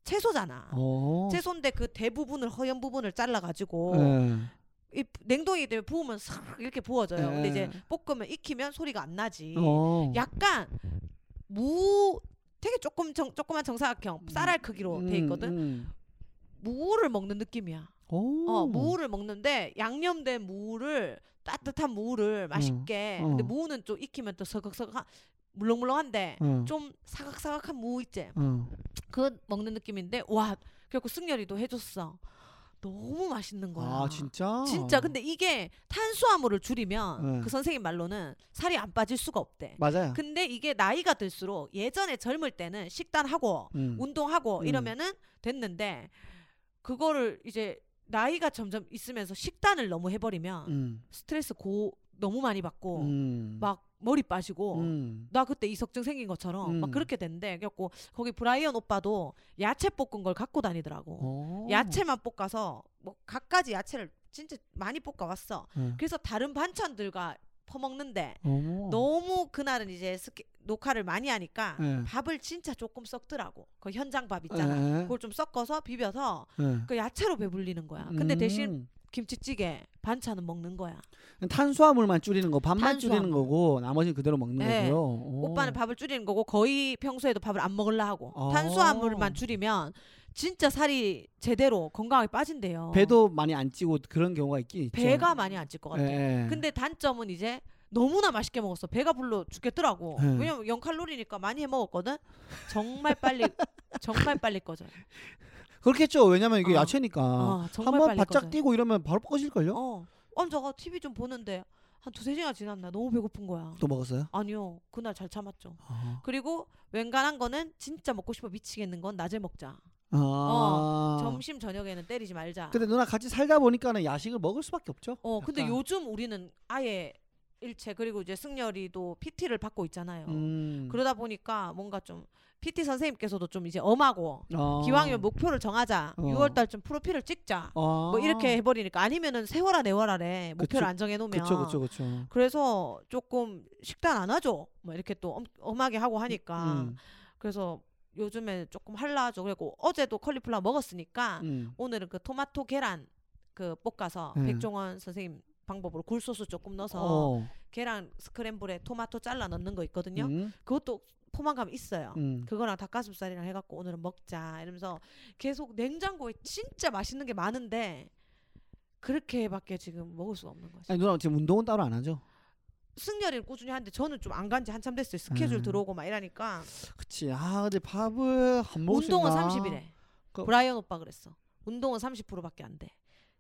채소잖아. 어. 채소인데 그 대부분을 허연 부분을 잘라 가지고 예. 이 냉동이 되면 부으면 싹 이렇게 부어져요. 근데 예. 이제 볶으면 익히면 소리가 안 나지. 어. 약간 무 되게 조금 정, 조그만 정사각형 쌀알 크기로 돼 있거든. 음. 무를 먹는 느낌이야. 오. 어, 무를 먹는데 양념된 무를 따뜻한 무를 맛있게. 어. 근데 무는 좀 익히면 또 서걱서걱한 물렁물렁한데 어. 좀 사각사각한 무 있지. 어. 그 먹는 느낌인데 와 그래갖고 승열이도 해줬어. 너무 맛있는 거야. 아 진짜? 진짜 근데 이게 탄수화물을 줄이면 네. 그 선생님 말로는 살이 안 빠질 수가 없대. 맞아요. 근데 이게 나이가 들수록 예전에 젊을 때는 식단하고 음. 운동하고 음. 이러면은 됐는데 그거를 이제 나이가 점점 있으면서 식단을 너무 해버리면 음. 스트레스 고 너무 많이 받고 음. 막 머리 빠지고 음. 나 그때 이석증 생긴 것처럼 막 음. 그렇게 됐는데 그래갖고 거기 브라이언 오빠도 야채 볶은 걸 갖고 다니더라고 어. 야채만 볶아서 뭐 갖가지 야채를 진짜 많이 볶아 왔어 예. 그래서 다른 반찬들과 퍼먹는데 어머. 너무 그날은 이제 스케, 녹화를 많이 하니까 예. 밥을 진짜 조금 섞더라고 그 현장 밥 있잖아 예. 그걸 좀 섞어서 비벼서 예. 그 야채로 배불리는 거야 근데 음. 대신 김치찌개 반찬은 먹는 거야 탄수화물만 줄이는 거, 밥만 탄수화물. 줄이는 거고 나머지는 그대로 먹는 네. 거고요. 오. 오빠는 밥을 줄이는 거고 거의 평소에도 밥을 안 먹으려 하고 어. 탄수화물만 줄이면 진짜 살이 제대로 건강하게 빠진대요. 배도 많이 안 찌고 그런 경우가 있긴 있죠. 배가 많이 안 찔 것 같아. 예. 근데 단점은 이제 너무나 맛있게 먹었어. 배가 불러 죽겠더라고. 네. 왜냐면 0 칼로리니까 많이 해 먹었거든. 정말 빨리 정말 빨리 꺼져요. 그렇겠죠. 왜냐면 이게 어. 야채니까 어, 정말 한번 빨리 바짝 꺼져요. 뛰고 이러면 바로 꺼질 걸요. 어. 어, 저거 TV 좀 보는데 한 두세 시간 지났나 너무 배고픈 거야. 또 먹었어요? 아니요. 그날 잘 참았죠. 아. 그리고 웬간한 거는 진짜 먹고 싶어 미치겠는 건 낮에 먹자. 아. 어, 점심 저녁에는 때리지 말자. 근데 누나 같이 살다 보니까는 야식을 먹을 수밖에 없죠. 어 근데 약간. 요즘 우리는 아예 일체 그리고 이제 승열이도 PT를 받고 있잖아요. 음. 그러다 보니까 뭔가 좀 PT 선생님께서도 좀 이제 엄하고 어. 기왕이면 목표를 정하자. 어. 6월 달쯤 프로필을 찍자. 어. 뭐 이렇게 해버리니까 아니면은 세월아 내월아래 목표를 그쵸. 안 정해놓으면 그쵸 그쵸 그쵸. 그래서 조금 식단 안 하죠. 뭐 이렇게 또 엄, 엄하게 하고 하니까 음. 그래서 요즘에 조금 할라죠. 그리고 어제도 컬리플라워 먹었으니까 음. 오늘은 그 토마토 계란 그 볶아서 네. 백종원 선생님 방법으로 굴소스 조금 넣어서 어. 계란 스크램블에 토마토 잘라 넣는 거 있거든요. 음. 그것도 포만감 있어요. 음. 그거랑 닭가슴살이랑 해갖고 오늘은 먹자 이러면서 계속 냉장고에 진짜 맛있는 게 많은데 그렇게밖에 지금 먹을 수가 없는 거지. 아니 누나 지금 운동은 따로 안 하죠? 승열이는 꾸준히 하는데 저는 좀 안 간 지 한참 됐어요. 스케줄 음. 들어오고 막 이러니까 그치. 아 근데 밥을 안 먹을 수 운동은 있나? 30이래. 그- 브라이언 오빠 그랬어. 운동은 30%밖에 안 돼.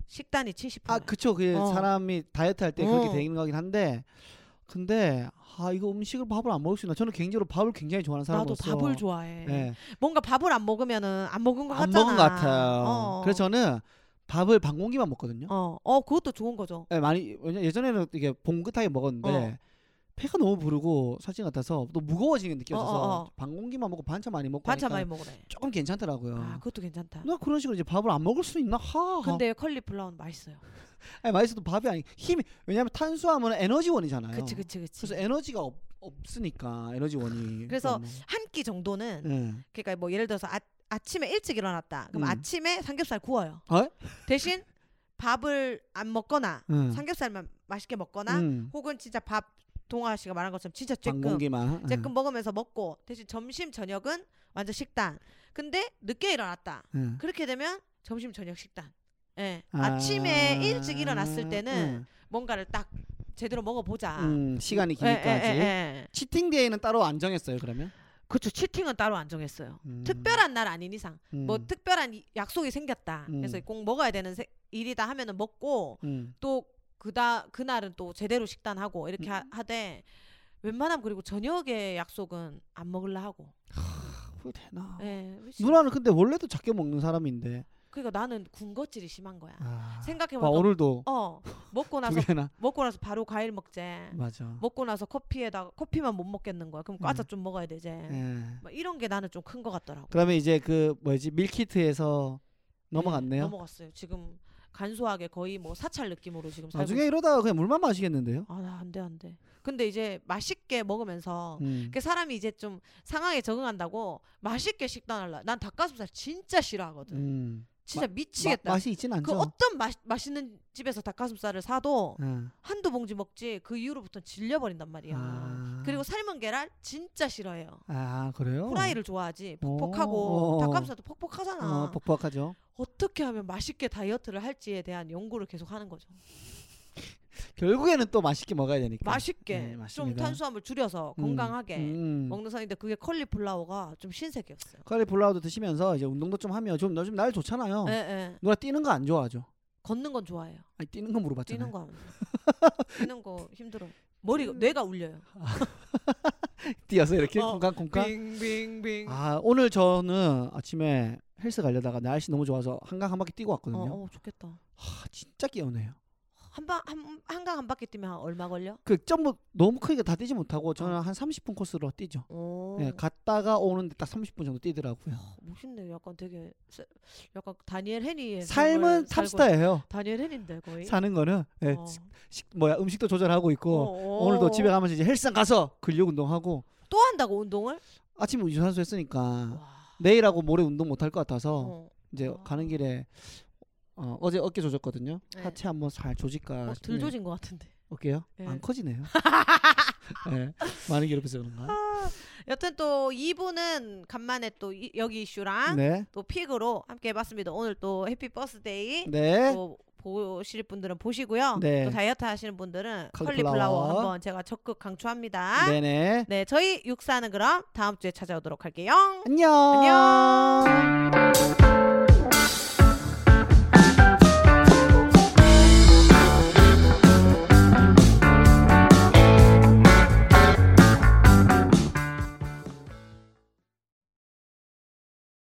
식단이 70%야. 아 그쵸. 그 어. 사람이 다이어트 할 때 그렇게 어. 되는 거긴 한데 근데 아 이거 음식을 밥을 안 먹을 수 있나? 저는 개인적으로 밥을 굉장히 좋아하는 나도 사람으로서 밥을 좋아해. 예. 뭔가 밥을 안 먹으면은 안 먹은 것안 같잖아. 먹은 것 같아요. 어. 그래서 저는 밥을 반 공기만 먹거든요. 어, 어 그것도 좋은 거죠. 예, 많이 왜냐 예전에는 이게 봉긋하게 먹었는데 어. 배가 너무 부르고 사진 같아서 또 무거워지는 게 느껴져서 어, 어, 어. 반 공기만 먹고 반찬 많이 먹고 반찬 많이 먹으래. 조금 괜찮더라고요. 아, 그것도 괜찮다. 나 그런 식으로 이제 밥을 안 먹을 수 있나? 하. 근데 컬리플라워는 맛있어요. 아니, 맛있어도 밥이 아니 힘이 왜냐면 탄수화물은 에너지원이잖아요. 그치 그치 그치. 그래서 에너지가 없, 없으니까 에너지원이. 그래서. 한 끼 정도는 예. 그러니까 뭐 예를 들어서 아, 아침에 일찍 일어났다. 그럼 음. 아침에 삼겹살 구워요. 어? 대신 밥을 안 먹거나 응. 삼겹살만 맛있게 먹거나 음. 혹은 진짜 밥 동아 씨가 말한 것처럼 진짜 반 쬐끔 공기만. 예. 쬐끔 먹으면서 먹고 대신 점심 저녁은 완전 식단. 근데 늦게 일어났다. 예. 그렇게 되면 점심 저녁 식단. 예. 아. 아침에 일찍 일어났을 때는 응. 뭔가를 딱 제대로 먹어보자. 음, 시간이 예, 기니까 예, 아직. 예, 예. 치팅 데이는 따로 안 정했어요 그러면? 그쵸 치팅은 따로 안 정했어요. 음. 특별한 날 아닌 이상 음. 뭐 특별한 이- 약속이 생겼다. 음. 그래서 꼭 먹어야 되는 세- 일이다 하면은 먹고 음. 또 그다 그날은 또 제대로 식단하고 이렇게 음. 하, 하되 웬만하면 그리고 저녁에 약속은 안 먹을라 하고. 그거 되나? 예. 누나는 근데 원래도 작게 먹는 사람인데. 그러니까 나는 군것질이 심한 거야. 아. 생각해 와, 보니까 오늘도 어 먹고 두 나서. 먹고 나서 바로 과일 먹재. 맞아. 먹고 나서 커피에다가 커피만 못 먹겠는 거야. 그럼 과자 음. 좀 먹어야 되지. 예. 막 이런 게 나는 좀 큰 것 같더라고. 그러면 이제 그 뭐지 밀키트에서 넘어갔네요. 넘어갔어요. 지금 간소하게 거의 뭐 사찰 느낌으로 지금 살고 나중에 이러다가 그냥 물만 마시겠는데요? 아, 나안 돼, 안 돼. 근데 이제 맛있게 먹으면서 음. 그 사람이 이제 좀 상황에 적응한다고 맛있게 식단할라. 난 닭가슴살 진짜 싫어하거든. 음. 진짜 미치겠다. 마, 맛이 있진 않죠. 그 어떤 맛 맛있는 집에서 닭가슴살을 사도 예. 한두 봉지 먹지 그 이후로부터 질려버린단 말이야. 아. 그리고 삶은 계란 진짜 싫어해요. 아 그래요? 후라이를 좋아하지. 오. 퍽퍽하고 어. 닭가슴살도 퍽퍽하잖아. 어, 뻑뻑하죠. 어떻게 하면 맛있게 다이어트를 할지에 대한 연구를 계속 하는 거죠. 결국에는 또 맛있게 먹어야 되니까. 맛있게 네, 좀 맞습니다. 탄수화물 줄여서 음, 건강하게 음. 먹는 선인데 그게 컬리플라워가 좀 신세계였어요. 카리플라워도 드시면서 이제 운동도 좀 하면 좀 요즘 날 좋잖아요. 예, 예. 누나 뛰는 거 안 좋아하죠? 걷는 건 좋아해요. 아니 뛰는 거 물어봤잖아요. 뛰는 거 안. 뛰는 거 힘들어. 머리가 음. 뇌가 울려요. 뛰어서 이렇게 어, 쿵쾅쿵쾅. 빙빙빙. 아 오늘 저는 아침에 헬스 가려다가 날씨 너무 좋아서 한강 한 바퀴 뛰고 어, 왔거든요. 어, 좋겠다. 하, 진짜 끼우네요. 한방 한, 한강 한 바퀴 뛰면 한 얼마 걸려? 그 점프 너무 크게 다 뛰지 못하고 저는 한 30분 코스로 뛰죠. 오. 예, 갔다가 오는데 딱 30분 정도 뛰더라고요. 어, 멋있네. 약간 되게 세- 약간 다니엘 헤니의 삶은 삶을 살고 탑스타예요. 다니엘 헤니인데 거의. 사는 거는 예, 어. 식, 뭐야 음식도 조절하고 있고 어, 오늘도 어. 집에 가면서 이제 헬스장 가서 근력 운동하고 또 한다고 운동을? 아침 유산소 했으니까 와. 내일하고 모레 운동 못할 것 같아서 어. 이제 와. 가는 길에 어, 어제 어깨 조졌거든요. 네. 하체 한번 잘 조질까 어. 들 조진 것 같은데. 어깨요? 네. 안 커지네요. 네, 많이 괴롭혀서 그런가? 여튼 또 2부는 간만에 또 이, 여기 이슈랑 네, 또 픽으로 함께 해봤습니다. 오늘 또 Happy Birthday 네, 또 보실 분들은 보시고요. 네. 또 다이어트 하시는 분들은 콜리플라워. 콜리플라워 한번 제가 적극 강추합니다. 네네. 네, 저희 육사는 그럼 다음 주에 찾아오도록 할게요. 안녕. 안녕.